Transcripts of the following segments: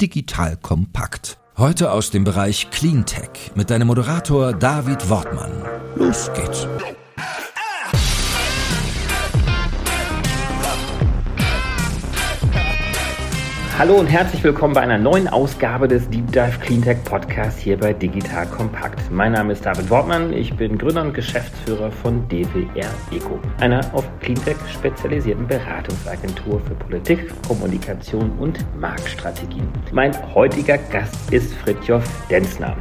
Digital kompakt. Heute aus dem Bereich Cleantech mit deinem Moderator David Wortmann. Los geht's. Hallo und herzlich willkommen bei einer neuen Ausgabe des Deep Dive Cleantech Podcast hier bei Digital Kompakt. Mein Name ist David Wortmann, ich bin Gründer und Geschäftsführer von DWR Eco, einer auf Cleantech spezialisierten Beratungsagentur für Politik, Kommunikation und Marktstrategien. Mein heutiger Gast ist Fritjof Denzner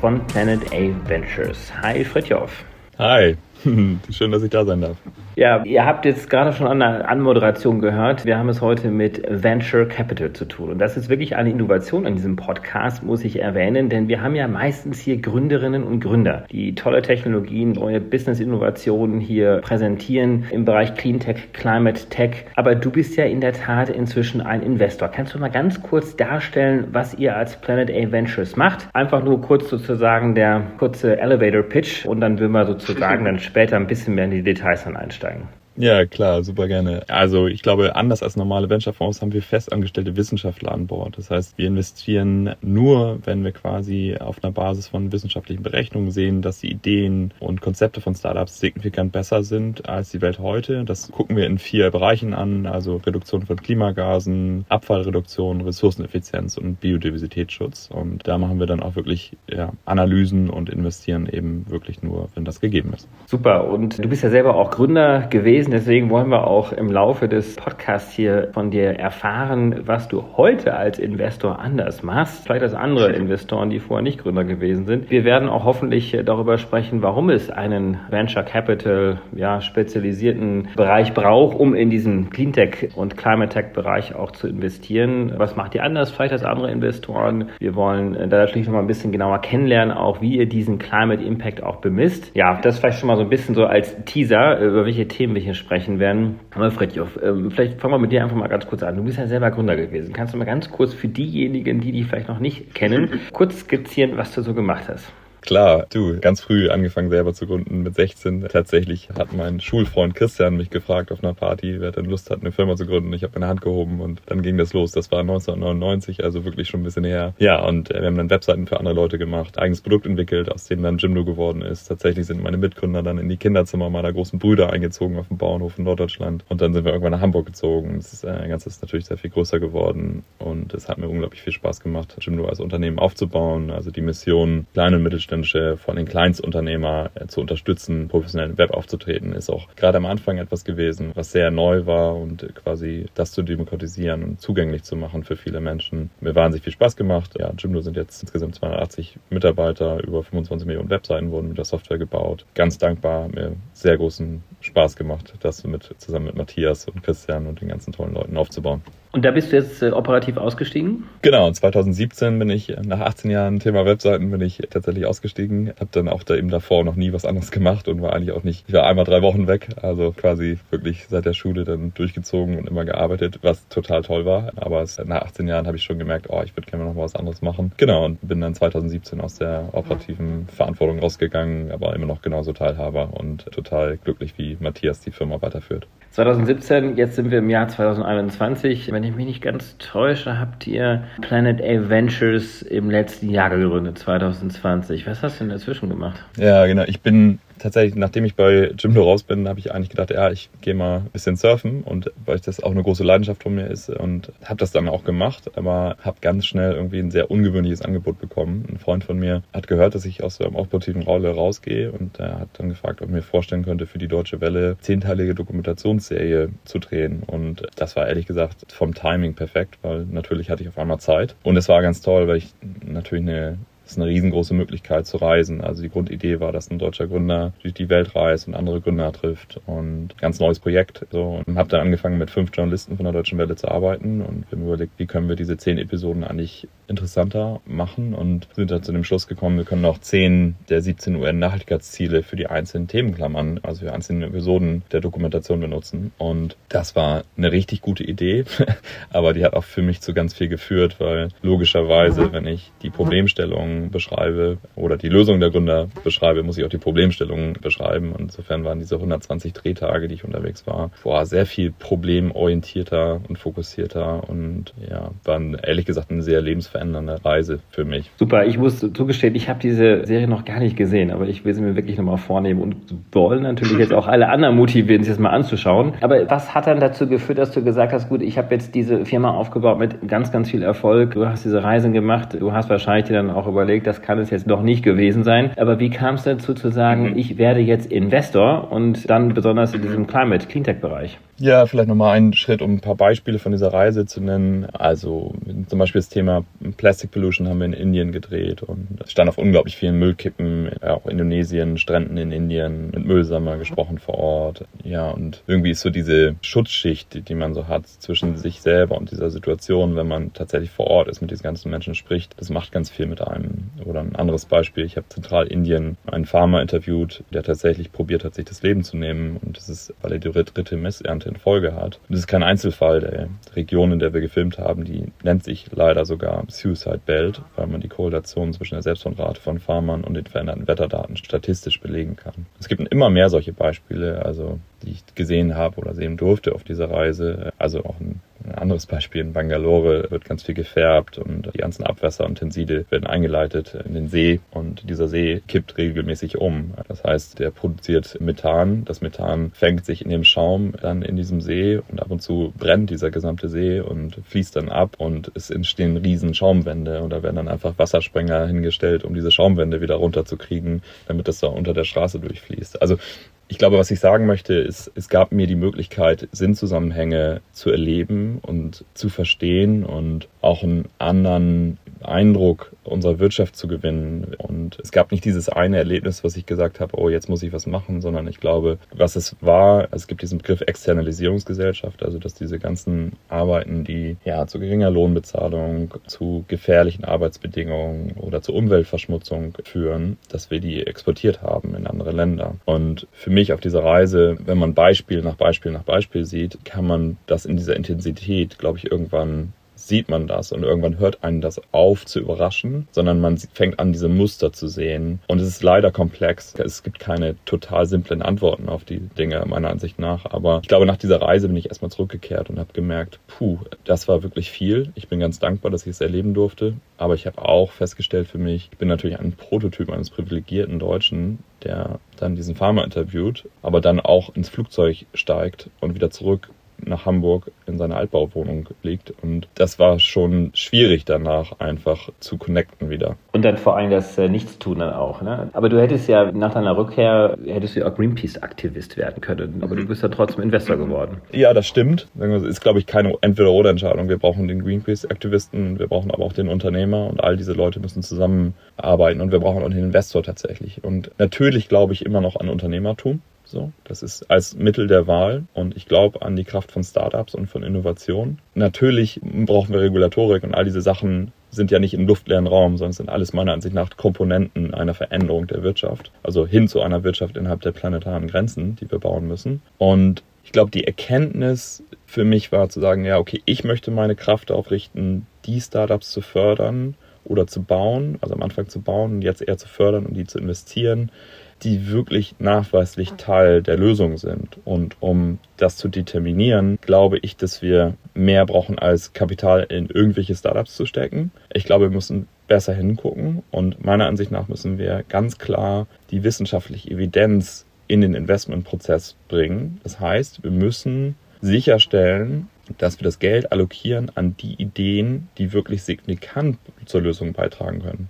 von Planet A Ventures. Hi Fritjof. Hi. Schön, dass ich da sein darf. Ja, ihr habt jetzt gerade schon an der Anmoderation gehört. Wir haben es heute mit Venture Capital zu tun. Und das ist wirklich eine Innovation an diesem Podcast, muss ich erwähnen, denn wir haben ja meistens hier Gründerinnen und Gründer, die tolle Technologien, neue Business-Innovationen hier präsentieren im Bereich Clean Tech, Climate Tech. Aber du bist ja in der Tat inzwischen ein Investor. Kannst du mal ganz kurz darstellen, was ihr als Planet A Ventures macht? Einfach nur kurz sozusagen der kurze Elevator Pitch und dann würden wir sozusagen dann später ein bisschen mehr in die Details dann einsteigen. interesting Ja, klar, super gerne. Also ich glaube, anders als normale Venture-Fonds haben wir festangestellte Wissenschaftler an Bord. Das heißt, wir investieren nur, wenn wir quasi auf einer Basis von wissenschaftlichen Berechnungen sehen, dass die Ideen und Konzepte von Startups signifikant besser sind als die Welt heute. Das gucken wir in vier Bereichen an, also Reduktion von Klimagasen, Abfallreduktion, Ressourceneffizienz und Biodiversitätsschutz. Und da machen wir dann auch wirklich ja, Analysen und investieren eben wirklich nur, wenn das gegeben ist. Super. Und du bist ja selber auch Gründer gewesen gewesen. Deswegen wollen wir auch im Laufe des Podcasts hier von dir erfahren, was du heute als Investor anders machst. Vielleicht als andere Investoren, die vorher nicht Gründer gewesen sind. Wir werden auch hoffentlich darüber sprechen, warum es einen Venture Capital, ja, spezialisierten Bereich braucht, um in diesen Cleantech und Climate Tech Bereich auch zu investieren. Was macht ihr anders vielleicht als andere Investoren? Wir wollen da natürlich noch mal ein bisschen genauer kennenlernen, auch wie ihr diesen Climate Impact auch bemisst. Ja, das vielleicht schon mal so ein bisschen so als Teaser, über welche Themen wir hier sprechen werden. Aber Fredjof, ähm, vielleicht fangen wir mit dir einfach mal ganz kurz an. Du bist ja selber Gründer gewesen. Kannst du mal ganz kurz für diejenigen, die dich vielleicht noch nicht kennen, kurz skizzieren, was du so gemacht hast? Klar, du, ganz früh angefangen selber zu gründen mit 16. Tatsächlich hat mein Schulfreund Christian mich gefragt auf einer Party, wer denn Lust hat, eine Firma zu gründen. Ich habe meine Hand gehoben und dann ging das los. Das war 1999, also wirklich schon ein bisschen her. Ja, und äh, wir haben dann Webseiten für andere Leute gemacht, eigenes Produkt entwickelt, aus dem dann Jimdo geworden ist. Tatsächlich sind meine Mitgründer dann in die Kinderzimmer meiner großen Brüder eingezogen auf dem Bauernhof in Norddeutschland. Und dann sind wir irgendwann nach Hamburg gezogen. Das äh, Ganze ist natürlich sehr viel größer geworden und es hat mir unglaublich viel Spaß gemacht, Jimdo als Unternehmen aufzubauen. Also die Mission, kleine und mittelständische, vor allem Kleinstunternehmer äh, zu unterstützen, professionell im Web aufzutreten, ist auch gerade am Anfang etwas gewesen, was sehr neu war und quasi das zu demokratisieren und zugänglich zu machen für viele Menschen. Mir wahnsinnig viel Spaß gemacht. Ja, Jimdo sind jetzt insgesamt 280 Mitarbeiter, über 25 Millionen Webseiten wurden mit der Software gebaut. Ganz dankbar, mir sehr großen Spaß gemacht, das mit, zusammen mit Matthias und Christian und den ganzen tollen Leuten aufzubauen. Und da bist du jetzt äh, operativ ausgestiegen? Genau, 2017 bin ich, nach 18 Jahren Thema Webseiten, bin ich tatsächlich ausgestiegen. Habe dann auch da eben davor noch nie was anderes gemacht und war eigentlich auch nicht, ich war einmal drei Wochen weg, also quasi wirklich seit der Schule dann durchgezogen und immer gearbeitet, was total toll war. Aber es, nach 18 Jahren habe ich schon gemerkt, oh, ich würde gerne noch mal was anderes machen. Genau, und bin dann 2017 aus der operativen Verantwortung rausgegangen, aber immer noch genauso Teilhaber und total glücklich, wie Matthias die Firma weiterführt. 2017, jetzt sind wir im Jahr 2021. Wenn ich mich nicht ganz täusche, habt ihr Planet A Ventures im letzten Jahr gegründet, 2020. Was hast du denn dazwischen gemacht? Ja, genau. Ich bin tatsächlich, nachdem ich bei Jimdo raus bin, habe ich eigentlich gedacht, ja, ich gehe mal ein bisschen surfen. Und weil das auch eine große Leidenschaft von mir ist und habe das dann auch gemacht, aber habe ganz schnell irgendwie ein sehr ungewöhnliches Angebot bekommen. Ein Freund von mir hat gehört, dass ich aus der operativen Rolle rausgehe und er hat dann gefragt, ob ich mir vorstellen könnte, für die Deutsche Welle zehnteilige Dokumentationsserie zu drehen. Und das war ehrlich gesagt vom Timing perfekt, weil natürlich hatte ich auf einmal Zeit. Und es war ganz toll, weil ich natürlich eine das ist eine riesengroße Möglichkeit zu reisen. Also die Grundidee war, dass ein deutscher Gründer durch die Welt reist und andere Gründer trifft und ganz neues Projekt. So und habe dann angefangen mit fünf Journalisten von der Deutschen Welle zu arbeiten und wir haben überlegt, wie können wir diese zehn Episoden eigentlich interessanter machen und sind dann zu dem Schluss gekommen, wir können auch zehn der 17 UN-Nachhaltigkeitsziele für die einzelnen Themenklammern, also für einzelne Episoden der Dokumentation benutzen. Und das war eine richtig gute Idee, aber die hat auch für mich zu ganz viel geführt, weil logischerweise, wenn ich die Problemstellung Beschreibe oder die Lösung der Gründer beschreibe, muss ich auch die Problemstellungen beschreiben. Und insofern waren diese 120 Drehtage, die ich unterwegs war, boah, sehr viel problemorientierter und fokussierter und ja, waren ehrlich gesagt eine sehr lebensverändernde Reise für mich. Super, ich muss zugestehen, ich habe diese Serie noch gar nicht gesehen, aber ich will sie mir wirklich nochmal vornehmen und wollen natürlich jetzt auch alle anderen motivieren, sich das mal anzuschauen. Aber was hat dann dazu geführt, dass du gesagt hast, gut, ich habe jetzt diese Firma aufgebaut mit ganz, ganz viel Erfolg, du hast diese Reisen gemacht, du hast wahrscheinlich dir dann auch überlegt, das kann es jetzt noch nicht gewesen sein. Aber wie kam es dazu zu sagen, mhm. ich werde jetzt Investor und dann besonders in diesem Climate Cleantech Bereich? Ja, vielleicht nochmal einen Schritt, um ein paar Beispiele von dieser Reise zu nennen. Also zum Beispiel das Thema Plastic Pollution haben wir in Indien gedreht und es stand auf unglaublich vielen Müllkippen, auch Indonesien, Stränden in Indien, mit Müllsammer gesprochen vor Ort. Ja, und irgendwie ist so diese Schutzschicht, die man so hat zwischen sich selber und dieser Situation, wenn man tatsächlich vor Ort ist, mit diesen ganzen Menschen spricht, das macht ganz viel mit einem. Oder ein anderes Beispiel, ich habe Zentralindien einen Farmer interviewt, der tatsächlich probiert hat, sich das Leben zu nehmen und das ist, weil er die dritte Missernte Monate in Folge hat. Und das ist kein Einzelfall. Der Region, in der wir gefilmt haben, die nennt sich leider sogar Suicide Belt, weil man die Korrelation zwischen der Selbstmordrate von Farmern und den veränderten Wetterdaten statistisch belegen kann. Es gibt immer mehr solche Beispiele, also die ich gesehen habe oder sehen durfte auf dieser Reise. Also auch ein ein anderes Beispiel in Bangalore wird ganz viel gefärbt und die ganzen Abwässer und Tenside werden eingeleitet in den See und dieser See kippt regelmäßig um. Das heißt, der produziert Methan. Das Methan fängt sich in dem Schaum dann in diesem See und ab und zu brennt dieser gesamte See und fließt dann ab und es entstehen riesen Schaumwände und da werden dann einfach Wassersprenger hingestellt, um diese Schaumwände wieder runterzukriegen, damit das da unter der Straße durchfließt. Also ich glaube, was ich sagen möchte, ist, es gab mir die Möglichkeit, Sinnzusammenhänge zu erleben und zu verstehen und auch einen anderen Eindruck unserer Wirtschaft zu gewinnen. Und es gab nicht dieses eine Erlebnis, was ich gesagt habe, oh, jetzt muss ich was machen, sondern ich glaube, was es war, es gibt diesen Begriff Externalisierungsgesellschaft, also dass diese ganzen Arbeiten, die ja zu geringer Lohnbezahlung, zu gefährlichen Arbeitsbedingungen oder zu Umweltverschmutzung führen, dass wir die exportiert haben in andere Länder. Und für mich auf dieser Reise, wenn man Beispiel nach Beispiel nach Beispiel sieht, kann man das in dieser Intensität, glaube ich, irgendwann sieht man das und irgendwann hört einen das auf zu überraschen, sondern man fängt an, diese Muster zu sehen. Und es ist leider komplex. Es gibt keine total simplen Antworten auf die Dinge, meiner Ansicht nach. Aber ich glaube, nach dieser Reise bin ich erstmal zurückgekehrt und habe gemerkt, puh, das war wirklich viel. Ich bin ganz dankbar, dass ich es erleben durfte. Aber ich habe auch festgestellt für mich, ich bin natürlich ein Prototyp eines privilegierten Deutschen, der dann diesen Farmer interviewt, aber dann auch ins Flugzeug steigt und wieder zurück nach Hamburg in seine Altbauwohnung liegt. Und das war schon schwierig danach einfach zu connecten wieder. Und dann vor allem das äh, Nichtstun dann auch. Ne? Aber du hättest ja nach deiner Rückkehr, hättest du ja auch Greenpeace-Aktivist werden können. Aber du bist ja trotzdem Investor geworden. Ja, das stimmt. Das ist, glaube ich, keine Entweder-Oder-Entscheidung. Wir brauchen den Greenpeace-Aktivisten, wir brauchen aber auch den Unternehmer und all diese Leute müssen zusammenarbeiten und wir brauchen auch den Investor tatsächlich. Und natürlich glaube ich immer noch an Unternehmertum. So, das ist als Mittel der Wahl und ich glaube an die Kraft von Startups und von Innovation. Natürlich brauchen wir Regulatorik und all diese Sachen sind ja nicht im luftleeren Raum, sondern sind alles meiner Ansicht nach Komponenten einer Veränderung der Wirtschaft, also hin zu einer Wirtschaft innerhalb der planetaren Grenzen, die wir bauen müssen. Und ich glaube, die Erkenntnis für mich war zu sagen, ja, okay, ich möchte meine Kraft darauf richten, die Startups zu fördern oder zu bauen, also am Anfang zu bauen und jetzt eher zu fördern und die zu investieren, die wirklich nachweislich Teil der Lösung sind. Und um das zu determinieren, glaube ich, dass wir mehr brauchen als Kapital in irgendwelche Startups zu stecken. Ich glaube, wir müssen besser hingucken und meiner Ansicht nach müssen wir ganz klar die wissenschaftliche Evidenz in den Investmentprozess bringen. Das heißt, wir müssen sicherstellen, dass wir das Geld allokieren an die Ideen, die wirklich signifikant zur Lösung beitragen können.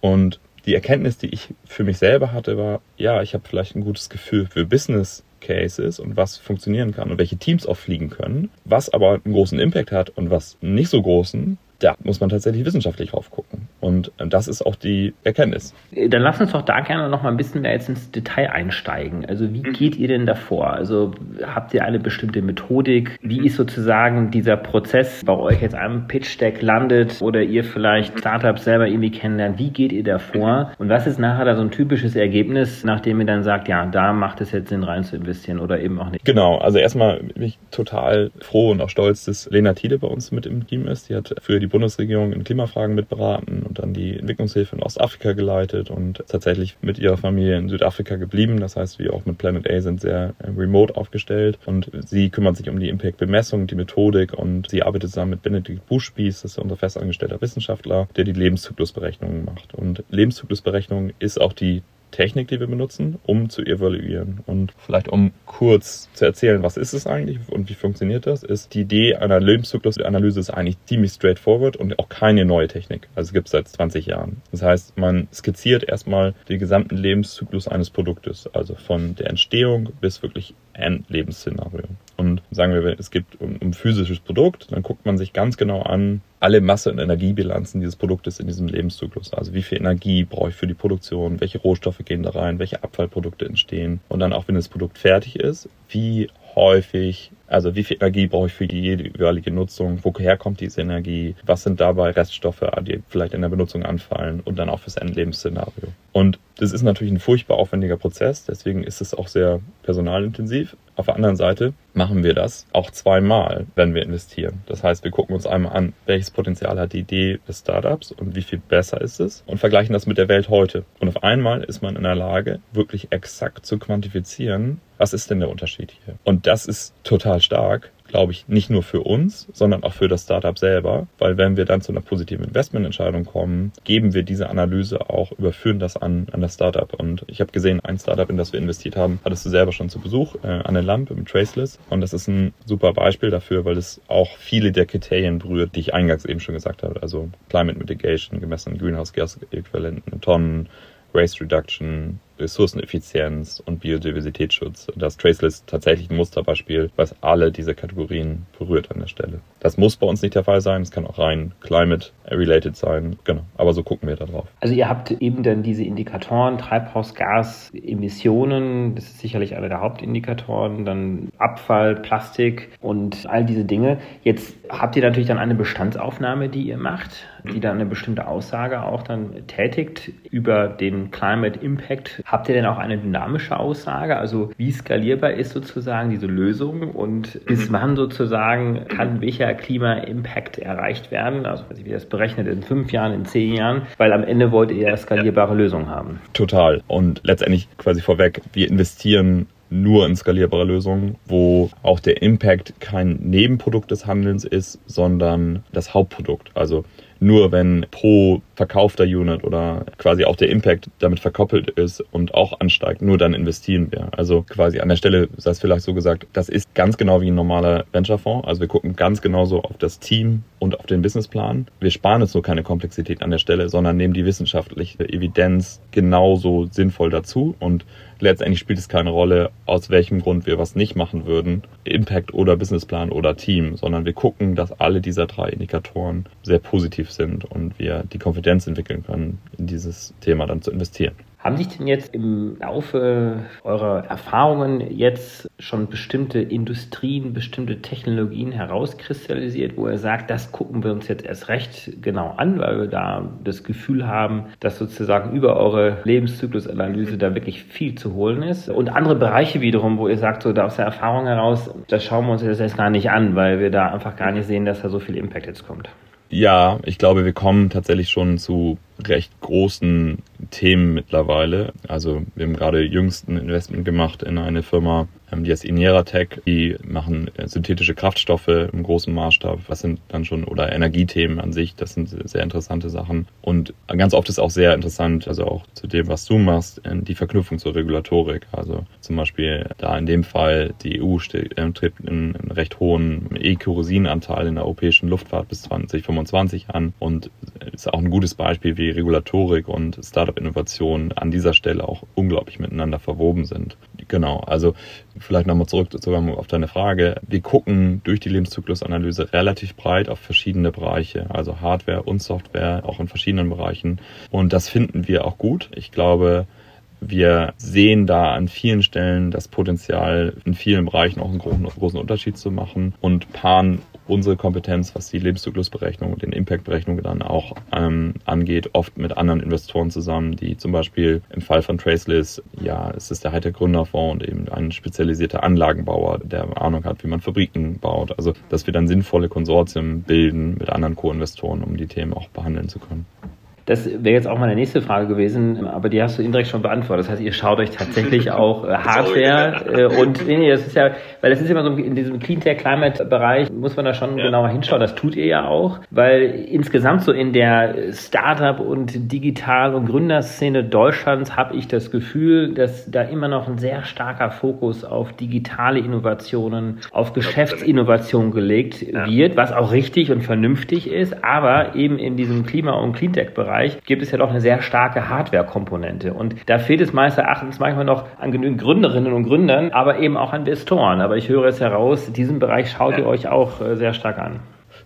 Und die Erkenntnis, die ich für mich selber hatte, war, ja, ich habe vielleicht ein gutes Gefühl für Business Cases und was funktionieren kann und welche Teams auch fliegen können. Was aber einen großen Impact hat und was nicht so großen, da muss man tatsächlich wissenschaftlich drauf gucken. Und das ist auch die Erkenntnis. Dann lass uns doch da gerne noch mal ein bisschen mehr jetzt ins Detail einsteigen. Also wie mhm. geht ihr denn davor? Also habt ihr eine bestimmte Methodik? Wie ist sozusagen dieser Prozess bei euch jetzt am Pitch-Deck landet oder ihr vielleicht Startups selber irgendwie kennenlernt? Wie geht ihr davor? Und was ist nachher da so ein typisches Ergebnis, nachdem ihr dann sagt, ja, da macht es jetzt Sinn rein zu investieren oder eben auch nicht? Genau, also erstmal bin ich total froh und auch stolz, dass Lena Tiede bei uns mit im Team ist. Die hat für die Bundesregierung in Klimafragen mitberaten und dann die Entwicklungshilfe in Ostafrika geleitet und tatsächlich mit ihrer Familie in Südafrika geblieben. Das heißt, wir auch mit Planet A sind sehr äh, remote aufgestellt und sie kümmert sich um die Impact-Bemessung, die Methodik und sie arbeitet zusammen mit Benedikt Buschspieß, das ist unser festangestellter Wissenschaftler, der die Lebenszyklusberechnungen macht. Und Lebenszyklusberechnung ist auch die Technik, die wir benutzen, um zu evaluieren. Und vielleicht um kurz zu erzählen, was ist es eigentlich und wie funktioniert das, ist die Idee einer Lebenszyklusanalyse ist eigentlich ziemlich straightforward und auch keine neue Technik. Also gibt es seit 20 Jahren. Das heißt, man skizziert erstmal den gesamten Lebenszyklus eines Produktes, also von der Entstehung bis wirklich Endlebensszenario. Und sagen wir, es gibt um, um physisches Produkt, dann guckt man sich ganz genau an, alle Masse- und Energiebilanzen dieses Produktes in diesem Lebenszyklus. Also wie viel Energie brauche ich für die Produktion, welche Rohstoffe gehen da rein, welche Abfallprodukte entstehen. Und dann auch, wenn das Produkt fertig ist, wie häufig, also wie viel Energie brauche ich für die jeweilige Nutzung, woher kommt diese Energie, was sind dabei Reststoffe, die vielleicht in der Benutzung anfallen und dann auch fürs Endlebensszenario. Und das ist natürlich ein furchtbar aufwendiger Prozess, deswegen ist es auch sehr personalintensiv. Auf der anderen Seite machen wir das auch zweimal, wenn wir investieren. Das heißt, wir gucken uns einmal an, welches Potenzial hat die Idee des Startups und wie viel besser ist es und vergleichen das mit der Welt heute. Und auf einmal ist man in der Lage, wirklich exakt zu quantifizieren, was ist denn der Unterschied hier? Und das ist total stark, glaube ich, nicht nur für uns, sondern auch für das Startup selber, weil wenn wir dann zu einer positiven Investmententscheidung kommen, geben wir diese Analyse auch, überführen das an, an das Startup. Und ich habe gesehen, ein Startup, in das wir investiert haben, hattest du selber schon zu Besuch, äh, an der Lamp im Traceless. Und das ist ein super Beispiel dafür, weil es auch viele der Kriterien berührt, die ich eingangs eben schon gesagt habe. Also Climate Mitigation, gemessenen Greenhouse Gas Äquivalenten, Tonnen, Waste Reduction, Ressourceneffizienz und Biodiversitätsschutz. Das Traceless tatsächlich ein Musterbeispiel, was alle diese Kategorien berührt an der Stelle. Das muss bei uns nicht der Fall sein, es kann auch rein climate-related sein, genau, aber so gucken wir da drauf. Also ihr habt eben dann diese Indikatoren, Treibhausgasemissionen, das ist sicherlich einer der Hauptindikatoren, dann Abfall, Plastik und all diese Dinge. Jetzt habt ihr natürlich dann eine Bestandsaufnahme, die ihr macht, die dann eine bestimmte Aussage auch dann tätigt über den Climate Impact Habt ihr denn auch eine dynamische Aussage? Also wie skalierbar ist sozusagen diese Lösung und bis mhm. wann sozusagen kann welcher Klima-Impact erreicht werden? Also wie das berechnet in fünf Jahren, in zehn Jahren, weil am Ende wollt ihr ja skalierbare Lösungen haben. Total. Und letztendlich quasi vorweg, wir investieren nur in skalierbare Lösungen, wo auch der Impact kein Nebenprodukt des Handelns ist, sondern das Hauptprodukt. Also nur wenn pro verkaufter Unit oder quasi auch der Impact damit verkoppelt ist und auch ansteigt, nur dann investieren wir. Also quasi an der Stelle, sei es vielleicht so gesagt, das ist ganz genau wie ein normaler Venture-Fonds. Also wir gucken ganz genauso auf das Team und auf den Businessplan. Wir sparen uns nur keine Komplexität an der Stelle, sondern nehmen die wissenschaftliche Evidenz genauso sinnvoll dazu und letztendlich spielt es keine Rolle, aus welchem Grund wir was nicht machen würden, Impact oder Businessplan oder Team, sondern wir gucken, dass alle dieser drei Indikatoren sehr positiv sind und wir die Konfidenz entwickeln können, in dieses Thema dann zu investieren. Haben sich denn jetzt im Laufe eurer Erfahrungen jetzt schon bestimmte Industrien, bestimmte Technologien herauskristallisiert, wo ihr sagt, das gucken wir uns jetzt erst recht genau an, weil wir da das Gefühl haben, dass sozusagen über eure Lebenszyklusanalyse da wirklich viel zu holen ist? Und andere Bereiche wiederum, wo ihr sagt, so da aus der Erfahrung heraus, das schauen wir uns jetzt erst gar nicht an, weil wir da einfach gar nicht sehen, dass da so viel Impact jetzt kommt. Ja, ich glaube, wir kommen tatsächlich schon zu recht großen Themen mittlerweile. Also wir haben gerade jüngsten Investment gemacht in eine Firma, die heißt Inera Tech. Die machen äh, synthetische Kraftstoffe im großen Maßstab. Das sind dann schon, oder Energiethemen an sich, das sind sehr interessante Sachen. Und ganz oft ist auch sehr interessant, also auch zu dem, was du machst, äh, die Verknüpfung zur Regulatorik. Also zum Beispiel da in dem Fall die EU strebt einen recht hohen E-Kerosinanteil in der europäischen Luftfahrt bis 2025 an und ist auch ein gutes Beispiel, wie Regulatorik und Startup-Innovation an dieser Stelle auch unglaublich miteinander verwoben sind. Genau, also vielleicht nochmal zurück auf deine Frage. Wir gucken durch die Lebenszyklusanalyse relativ breit auf verschiedene Bereiche, also Hardware und Software, auch in verschiedenen Bereichen. Und das finden wir auch gut. Ich glaube, wir sehen da an vielen Stellen das Potenzial, in vielen Bereichen auch einen großen, großen Unterschied zu machen und paaren unsere Kompetenz, was die Lebenszyklusberechnung und den Impactberechnung dann auch ähm, angeht, oft mit anderen Investoren zusammen, die zum Beispiel im Fall von Traceless, ja, es ist der Hightech Gründerfonds und eben ein spezialisierter Anlagenbauer, der Ahnung hat, wie man Fabriken baut. Also, dass wir dann sinnvolle Konsortien bilden mit anderen Co-Investoren, um die Themen auch behandeln zu können. Das wäre jetzt auch meine nächste Frage gewesen, aber die hast du indirekt schon beantwortet. Das heißt, ihr schaut euch tatsächlich auch äh, Hardware äh, und nee, nee, das ist ja, weil das ist immer so in diesem Cleantech Climate Bereich muss man da schon ja. genauer hinschauen. Das tut ihr ja auch, weil insgesamt so in der Startup und Digital- und Gründerszene Deutschlands habe ich das Gefühl, dass da immer noch ein sehr starker Fokus auf digitale Innovationen, auf Geschäftsinnovationen gelegt wird, was auch richtig und vernünftig ist, aber eben in diesem Klima- und Cleantech Bereich Bereich gibt es ja doch eine sehr starke Hardware-Komponente. Und da fehlt es meines Erachtens manchmal noch an genügend Gründerinnen und Gründern, aber eben auch an Investoren. Aber ich höre es heraus, diesen Bereich schaut ihr euch auch äh, sehr stark an.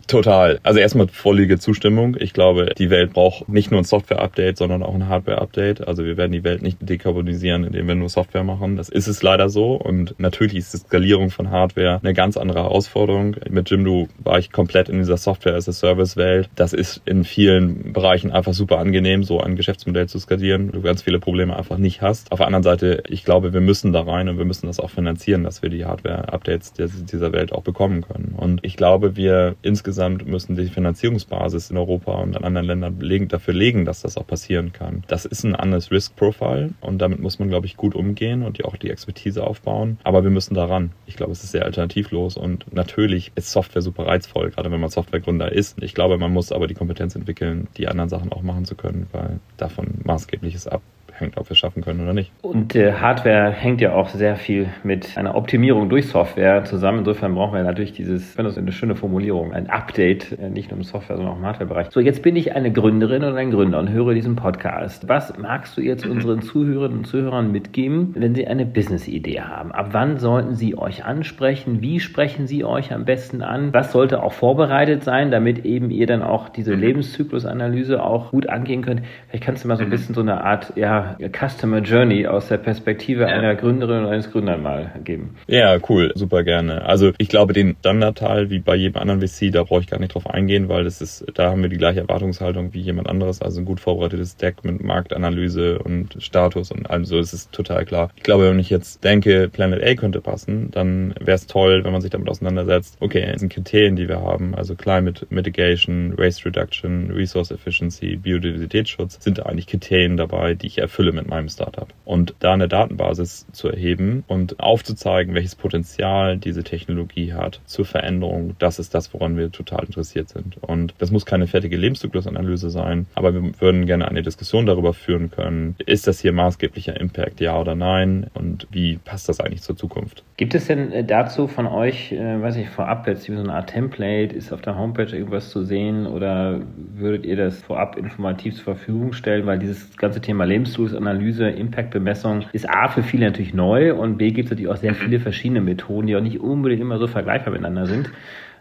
Total. Also erstmal vollige Zustimmung. Ich glaube, die Welt braucht nicht nur ein Software-Update, sondern auch ein Hardware-Update. Also wir werden die Welt nicht dekarbonisieren, indem wir nur Software machen. Das ist es leider so. Und natürlich ist die Skalierung von Hardware eine ganz andere Herausforderung. Mit Jimdo war ich komplett in dieser Software-as-a-Service-Welt. Das ist in vielen Bereichen einfach super angenehm, so ein Geschäftsmodell zu skalieren. Du ganz viele Probleme einfach nicht hast. Auf der anderen Seite, ich glaube, wir müssen da rein und wir müssen das auch finanzieren, dass wir die Hardware-Updates dieser Welt auch bekommen können. Und ich glaube, wir insgesamt insgesamt müssen die Finanzierungsbasis in Europa und in anderen Ländern dafür legen, dass das auch passieren kann. Das ist ein anderes Risk-Profile und damit muss man, glaube ich, gut umgehen und auch die Expertise aufbauen. Aber wir müssen daran. Ich glaube, es ist sehr alternativlos und natürlich ist Software super reizvoll, gerade wenn man Softwaregründer ist. Ich glaube, man muss aber die Kompetenz entwickeln, die anderen Sachen auch machen zu können, weil davon maßgebliches ab hängt, ob wir es schaffen können oder nicht. Und äh, Hardware hängt ja auch sehr viel mit einer Optimierung durch Software zusammen. Insofern brauchen wir natürlich dieses, finde das eine schöne Formulierung, ein Update, äh, nicht nur im Software, sondern auch im Hardware-Bereich. So, jetzt bin ich eine Gründerin oder ein Gründer und höre diesen Podcast. Was magst du jetzt unseren Zuhörerinnen und Zuhörern mitgeben, wenn sie eine Business-Idee haben? Ab wann sollten sie euch ansprechen? Wie sprechen sie euch am besten an? Was sollte auch vorbereitet sein, damit eben ihr dann auch diese Lebenszyklusanalyse auch gut angehen könnt? Vielleicht kannst du mal so ein bisschen so eine Art, ja, Customer Journey aus der Perspektive ja. einer Gründerin oder eines Gründers mal geben. Ja, cool, super gerne. Also ich glaube, den Standardteil, wie bei jedem anderen VC, da brauche ich gar nicht drauf eingehen, weil das ist, da haben wir die gleiche Erwartungshaltung wie jemand anderes. Also ein gut vorbereitetes Deck mit Marktanalyse und Status und allem so, das ist total klar. Ich glaube, wenn ich jetzt denke, Planet A könnte passen, dann wäre es toll, wenn man sich damit auseinandersetzt. Okay, das sind Kriterien, die wir haben, also Climate Mitigation, Waste Reduction, Resource Efficiency, Biodiversitätsschutz, sind da eigentlich Kriterien dabei, die ich erfülle erfülle mit meinem Startup. Und da eine Datenbasis zu erheben und aufzuzeigen, welches Potenzial diese Technologie hat zur Veränderung, das ist das, woran wir total interessiert sind. Und das muss keine fertige Lebenszyklusanalyse sein, aber wir würden gerne eine Diskussion darüber führen können, ist das hier maßgeblicher Impact, ja oder nein? Und wie passt das eigentlich zur Zukunft? Gibt es denn äh, dazu von euch, äh, weiß ich, vorab jetzt so eine Art Template, ist auf der Homepage irgendwas zu sehen oder würdet ihr das vorab informativ zur Verfügung stellen, weil dieses ganze Thema Lebenszyklus Analyse, Impact-Bemessung ist A für viele natürlich neu und B gibt es natürlich auch sehr viele verschiedene Methoden, die auch nicht unbedingt immer so vergleichbar miteinander sind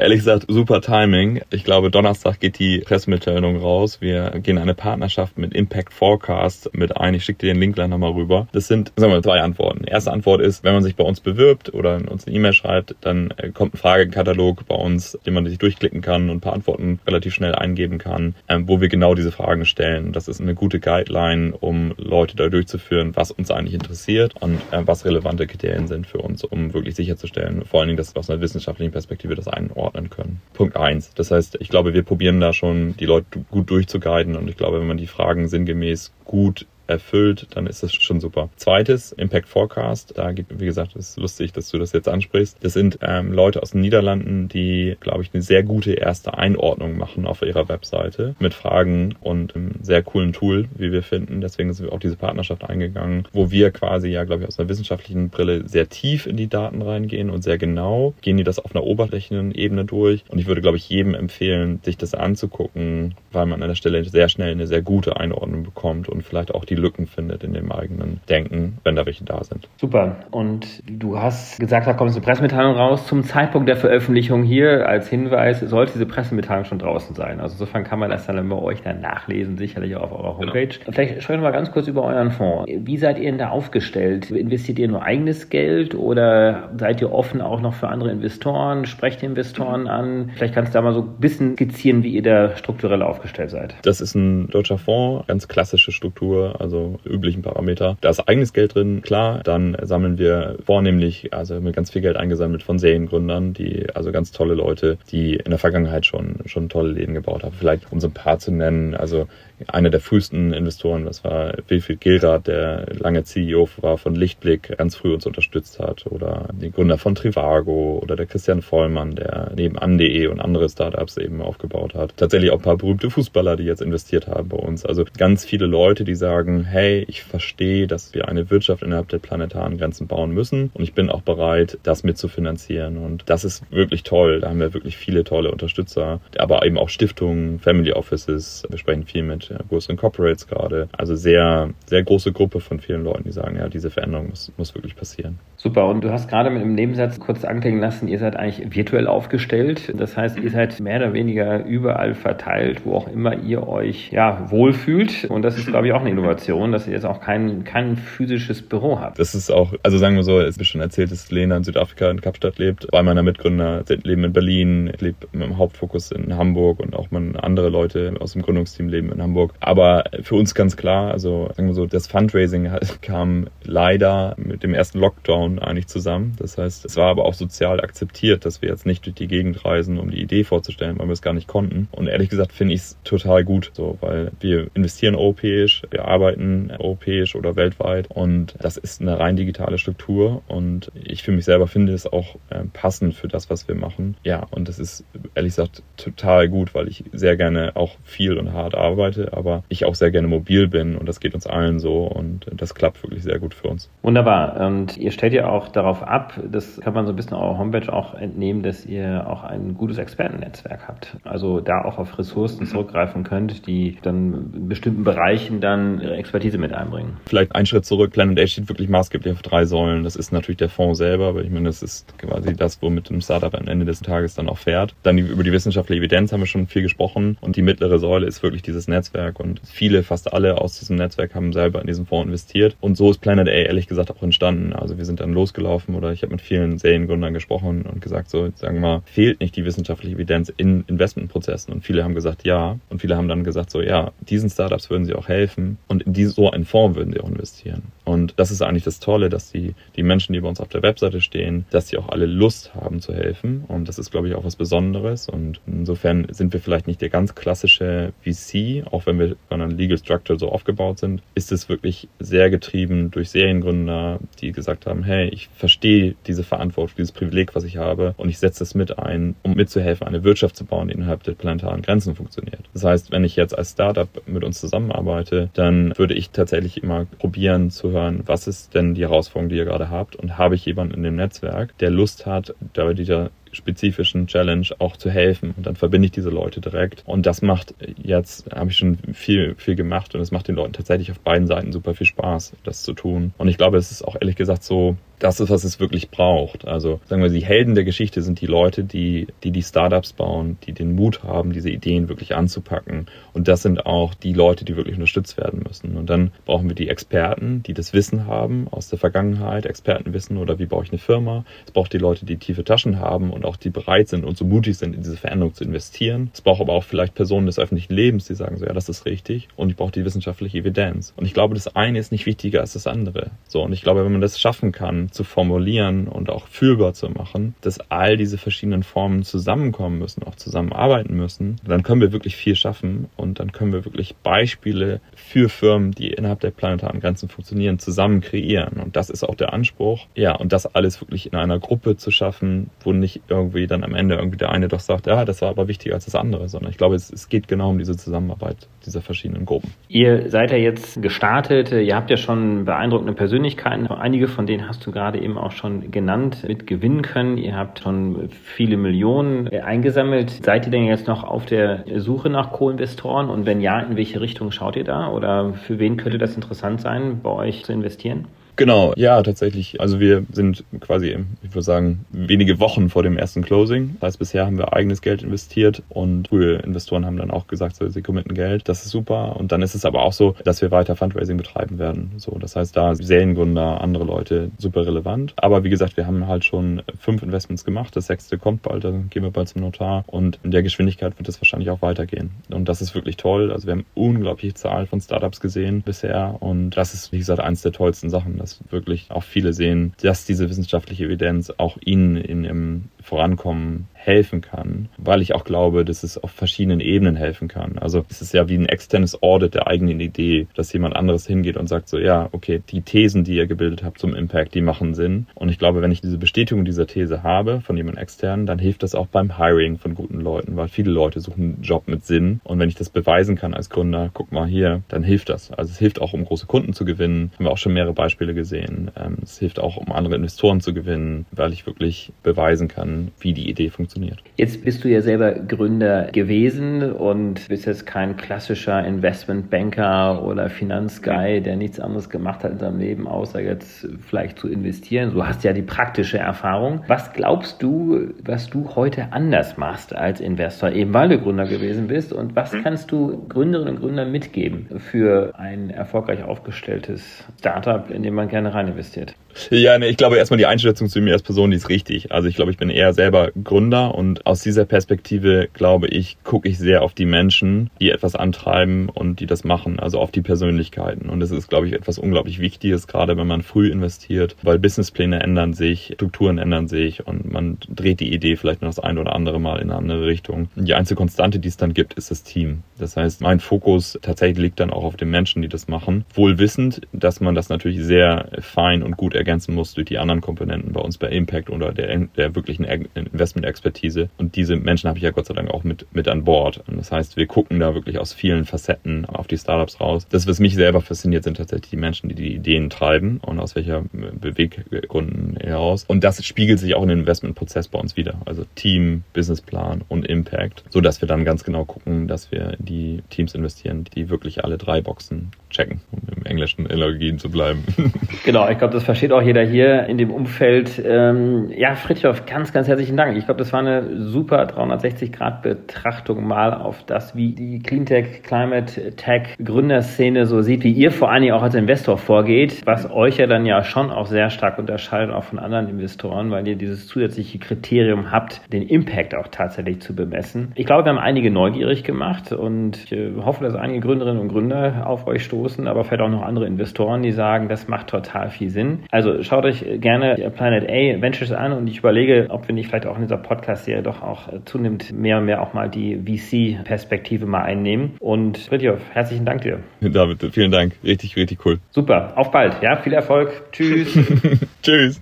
ehrlich gesagt super Timing. Ich glaube, Donnerstag geht die Pressemitteilung raus. Wir gehen eine Partnerschaft mit Impact Forecast mit ein. Ich schicke dir den Link gleich nochmal rüber. Das sind, sagen wir, drei Antworten. Die erste Antwort ist, wenn man sich bei uns bewirbt oder uns eine E-Mail schreibt, dann äh, kommt ein Fragekatalog bei uns, den man sich durchklicken kann und ein paar Antworten relativ schnell eingeben kann, ähm, wo wir genau diese Fragen stellen. Das ist eine gute Guideline, um Leute da durchzuführen, was uns eigentlich interessiert und äh, was relevante Kriterien sind für uns, um wirklich sicherzustellen, vor allen Dingen, dass aus einer wissenschaftlichen Perspektive das einordnen einordnen können. Punkt eins. Das heißt, ich glaube, wir probieren da schon die Leute gut durchzuguiden und ich glaube, wenn man die Fragen sinngemäß gut erfüllt, dann ist das schon super. Zweites, Impact Forecast. Da gibt, wie gesagt, es ist lustig, dass du das jetzt ansprichst. Das sind ähm, Leute aus den Niederlanden, die, glaube ich, eine sehr gute erste Einordnung machen auf ihrer Webseite mit Fragen und einem sehr coolen Tool, wie wir finden. Deswegen sind wir auch diese Partnerschaft eingegangen, wo wir quasi ja, glaube ich, aus einer wissenschaftlichen Brille sehr tief in die Daten reingehen und sehr genau gehen die das auf einer oberflächlichen Ebene durch. Und ich würde, glaube ich, jedem empfehlen, sich das anzugucken, weil man an der Stelle sehr schnell eine sehr gute Einordnung bekommt und vielleicht auch die Lücken findet in dem eigenen Denken, wenn da welche da sind. Super. Und du hast gesagt, da kommt eine Pressemitteilung raus. Zum Zeitpunkt der Veröffentlichung hier als Hinweis sollte diese Pressemitteilung schon draußen sein. Also insofern kann man das dann bei euch dann nachlesen, sicherlich auch auf eurer genau. Homepage. Genau. Vielleicht sprechen wir mal ganz kurz über euren Fonds. Wie seid ihr denn da aufgestellt? Investiert ihr nur eigenes Geld oder seid ihr offen auch noch für andere Investoren? Sprecht ihr Investoren an? Vielleicht kannst du da mal so ein bisschen skizzieren, wie ihr da strukturell aufgestellt seid. Das ist ein deutscher Fonds, ganz klassische Struktur, also üblichen Parameter. Da ist eigenes Geld drin, klar. Dann sammeln wir vornehmlich, also mit ganz viel Geld eingesammelt von Seriengründern, die, also ganz tolle Leute, die in der Vergangenheit schon, schon tolle Läden gebaut haben. Vielleicht um so ein paar zu nennen, also einer der frühesten Investoren, das war Wilfried Gilrath, der lange CEO war von Lichtblick, ganz früh uns unterstützt hat. Oder die Gründer von Trivago oder der Christian Vollmann, der nebenan.de und andere Startups eben aufgebaut hat. Tatsächlich auch ein paar berühmte Fußballer, die jetzt investiert haben bei uns. Also ganz viele Leute, die sagen, hey, ich verstehe, dass wir eine Wirtschaft innerhalb der planetaren Grenzen bauen müssen und ich bin auch bereit, das mitzufinanzieren. Und das ist wirklich toll. Da haben wir wirklich viele tolle Unterstützer, aber eben auch Stiftungen, Family Offices. Wir sprechen viel mit größeren Corporates gerade. Also sehr, sehr große Gruppe von vielen Leuten, die sagen, ja, diese Veränderung muss, muss wirklich passieren. Super. Und du hast gerade mit einem Nebensatz kurz anklingen lassen, ihr seid eigentlich virtuell aufgestellt. Das heißt, ihr seid mehr oder weniger überall verteilt, wo auch immer ihr euch ja, wohlfühlt. Und das ist, glaube ich, auch eine Innovation, dass ihr jetzt auch kein, kein physisches Büro habt. Das ist auch, also sagen wir so, es ist schon erzählt, dass Lena in Südafrika in Kapstadt lebt. Zwei meiner Mitgründer leben in Berlin, ich lebe mit dem Hauptfokus in Hamburg und auch andere Leute aus dem Gründungsteam leben in Hamburg. Aber für uns ganz klar, also sagen wir so, das Fundraising kam leider mit dem ersten Lockdown eigentlich zusammen. Das heißt, es war aber auch sozial akzeptiert, dass wir jetzt nicht durch die Gegend reisen, um die Idee vorzustellen, weil wir es gar nicht konnten. Und ehrlich gesagt finde ich es total gut, so, weil wir investieren europäisch, wir arbeiten europäisch oder weltweit und das ist eine rein digitale Struktur und ich für mich selber finde es auch äh, passend für das, was wir machen. Ja, und das ist ehrlich gesagt total gut, weil ich sehr gerne auch viel und hart arbeite, aber ich auch sehr gerne mobil bin und das geht uns allen so und das klappt wirklich sehr gut für uns. Wunderbar. Und ihr stellt ja auch darauf ab, das kann man so ein bisschen eurer Homepage auch entnehmen, dass ihr auch ein gutes Expertennetzwerk habt. Also da auch auf Ressourcen zurückgreifen könnt, die dann in bestimmten Bereichen dann ihre Expertise mit einbringen. Vielleicht einen Schritt zurück. Planet A steht wirklich maßgeblich auf drei Säulen. Das ist natürlich der Fonds selber, aber ich meine, das ist quasi das, womit ein Startup am Ende des Tages dann auch fährt. Dann über die wissenschaftliche Evidenz haben wir schon viel gesprochen und die mittlere Säule ist wirklich dieses Netzwerk und viele, fast alle aus diesem Netzwerk haben selber in diesen Fonds investiert und so ist Planet A ehrlich gesagt auch entstanden. Also wir sind dann losgelaufen oder ich habe mit vielen Seriengründern gesprochen und gesagt, so, sagen wir mal, fehlt nicht die wissenschaftliche Evidenz in Investmentprozessen und viele haben gesagt, ja und viele haben dann gesagt, so, ja, diesen Startups würden sie auch helfen und in so einen Fonds würden sie auch investieren. Und das ist eigentlich das Tolle, dass die, die Menschen, die bei uns auf der Webseite stehen, dass sie auch alle Lust haben zu helfen. Und das ist, glaube ich, auch was Besonderes. Und insofern sind wir vielleicht nicht der ganz klassische VC, auch wenn wir von einer Legal Structure so aufgebaut sind, ist es wirklich sehr getrieben durch Seriengründer, die gesagt haben, hey, ich verstehe diese Verantwortung, dieses Privileg, was ich habe und ich setze es mit ein, um mitzuhelfen, eine Wirtschaft zu bauen, die innerhalb der planetaren Grenzen funktioniert. Das heißt, wenn ich jetzt als Startup mit uns zusammenarbeite, dann würde ich tatsächlich immer probieren zu hören, was ist denn die Herausforderung, die ihr gerade habt und habe ich jemanden in dem Netzwerk, der Lust hat, bei dieser spezifischen Challenge auch zu helfen. Und dann verbinde ich diese Leute direkt. Und das macht jetzt, habe ich schon viel, viel gemacht und es macht den Leuten tatsächlich auf beiden Seiten super viel Spaß, das zu tun. Und ich glaube, es ist auch ehrlich gesagt so, das ist, was es wirklich braucht. Also sagen wir, die Helden der Geschichte sind die Leute, die, die die Startups bauen, die den Mut haben, diese Ideen wirklich anzupacken. Und das sind auch die Leute, die wirklich unterstützt werden müssen. Und dann brauchen wir die Experten, die das Wissen haben aus der Vergangenheit, Expertenwissen oder wie baue ich eine Firma. Es braucht die Leute, die tiefe Taschen haben und auch die bereit sind und so mutig sind, in diese Veränderung zu investieren. Es braucht aber auch vielleicht Personen des öffentlichen Lebens, die sagen so, ja, das ist richtig. Und ich brauche die wissenschaftliche Evidenz. Und ich glaube, das eine ist nicht wichtiger als das andere. So, und ich glaube, wenn man das schaffen kann, zu formulieren und auch fühlbar zu machen, dass all diese verschiedenen Formen zusammenkommen müssen, auch zusammenarbeiten müssen, dann können wir wirklich viel schaffen und dann können wir wirklich Beispiele für Firmen, die innerhalb der planetaren Grenzen funktionieren, zusammen kreieren. Und das ist auch der Anspruch. Ja, und das alles wirklich in einer Gruppe zu schaffen, wo nicht irgendwie dann am Ende irgendwie der eine doch sagt, ja, das war aber wichtiger als das andere, sondern ich glaube, es, es geht genau um diese Zusammenarbeit dieser verschiedenen Gruppen. Ihr seid ja jetzt gestartet, ihr habt ja schon beeindruckende Persönlichkeiten, einige von denen hast du gerade gerade eben auch schon genannt, mit gewinnen können. Ihr habt schon viele Millionen eingesammelt. Seid ihr denn jetzt noch auf der Suche nach Co-Investoren? Und wenn ja, in welche Richtung schaut ihr da? Oder für wen könnte das interessant sein, bei euch zu investieren? Genau, ja, tatsächlich. Also wir sind quasi, ich würde sagen, wenige Wochen vor dem ersten Closing. Das heißt, bisher haben wir eigenes Geld investiert und frühe Investoren haben dann auch gesagt, so, sie committen Geld. Das ist super. Und dann ist es aber auch so, dass wir weiter Fundraising betreiben werden. So, das heißt, da Seriengründer, andere Leute super relevant. Aber wie gesagt, wir haben halt schon fünf Investments gemacht. Das sechste kommt bald, dann gehen wir bald zum Notar. Und in der Geschwindigkeit wird es wahrscheinlich auch weitergehen. Und das ist wirklich toll. Also wir haben unglaubliche Zahl von Startups gesehen bisher. Und das ist, wie gesagt, eins der tollsten Sachen dass wirklich auch viele sehen, dass diese wissenschaftliche Evidenz auch ihnen in ihrem Vorankommen helfen kann, weil ich auch glaube, dass es auf verschiedenen Ebenen helfen kann. Also es ist ja wie ein externes Audit der eigenen Idee, dass jemand anderes hingeht und sagt so, ja, okay, die Thesen, die ihr gebildet habt zum Impact, die machen Sinn. Und ich glaube, wenn ich diese Bestätigung dieser These habe von jemand externen, dann hilft das auch beim Hiring von guten Leuten, weil viele Leute suchen einen Job mit Sinn. Und wenn ich das beweisen kann als Gründer, guck mal hier, dann hilft das. Also es hilft auch, um große Kunden zu gewinnen. Haben wir auch schon mehrere Beispiele gesehen. Ähm, es hilft auch, um andere Investoren zu gewinnen, weil ich wirklich beweisen kann, wie die Idee funktioniert. Jetzt bist du ja selber Gründer gewesen und bist jetzt kein klassischer Investmentbanker oder Finanzguy, der nichts anderes gemacht hat in seinem Leben, außer jetzt vielleicht zu investieren. Du hast ja die praktische Erfahrung. Was glaubst du, was du heute anders machst als Investor, eben weil du Gründer gewesen bist? Und was mhm. kannst du Gründerinnen und Gründern mitgeben für ein erfolgreich aufgestelltes Startup, in dem man gerne rein investiert? Ja, ne, ich glaube erstmal die Einschätzung zu mir als Person, die ist richtig. Also ich glaube, ich bin eher selber Gründer und aus dieser Perspektive glaube ich, gucke ich sehr auf die Menschen, die etwas antreiben und die das machen, also auf die Persönlichkeiten. Und das ist, glaube ich, etwas unglaublich Wichtiges, gerade wenn man früh investiert, weil Businesspläne ändern sich, Strukturen ändern sich und man dreht die Idee vielleicht noch das ein oder andere Mal in eine andere Richtung. Und die einzige Konstante, die es dann gibt, ist das Team. Das heißt, mein Fokus tatsächlich liegt dann auch auf den Menschen, die das machen, wohl wissend, dass man das natürlich sehr fein und gut ergänzen muss durch die anderen Komponenten bei uns bei Impact oder der, der wirklichen Investment-Expertise. Und diese Menschen habe ich ja Gott sei Dank auch mit, mit an Bord. Und das heißt, wir gucken da wirklich aus vielen Facetten auf die Startups raus. Das, was mich selber fasziniert, sind tatsächlich die Menschen, die die Ideen treiben und aus welcher Beweggründen heraus. Und das spiegelt sich auch in den Investmentprozess bei uns wieder. Also Team, Businessplan und Impact, so dass wir dann ganz genau gucken, dass wir die Teams investieren, die wirklich alle drei Boxen checken, um im englischen Allergien zu bleiben. Genau, ich glaube, das versteht auch jeder hier in dem Umfeld. Ähm, ja, Fritjof, ganz, ganz herzlichen Dank. Ich glaube, das war eine super 360-Grad-Betrachtung mal auf das, wie die Cleantech, Climate Tech Gründerszene so sieht, wie ihr vor allen Dingen auch als Investor vorgeht, was euch ja dann ja schon auch sehr stark unterscheidet auch von anderen Investoren, weil ihr dieses zusätzliche Kriterium habt, den Impact auch tatsächlich zu bemessen. Ich glaube, wir haben einige neugierig gemacht und ich äh, hoffe, dass einige Gründerinnen und Gründer auf euch stoßen, aber vielleicht auch noch andere Investoren, die sagen, das macht total viel Sinn. Also schaut euch gerne Planet A Ventures an und ich überlege, ob wir nicht vielleicht auch in dieser Podcast-Serie doch auch zunehmend mehr und mehr auch mal die VC-Perspektive mal einnehmen. Und Fritjof, herzlichen Dank dir. David, vielen Dank. Richtig, richtig cool. Super. Auf bald. Ja, viel Erfolg. Tschüss. Tschüss.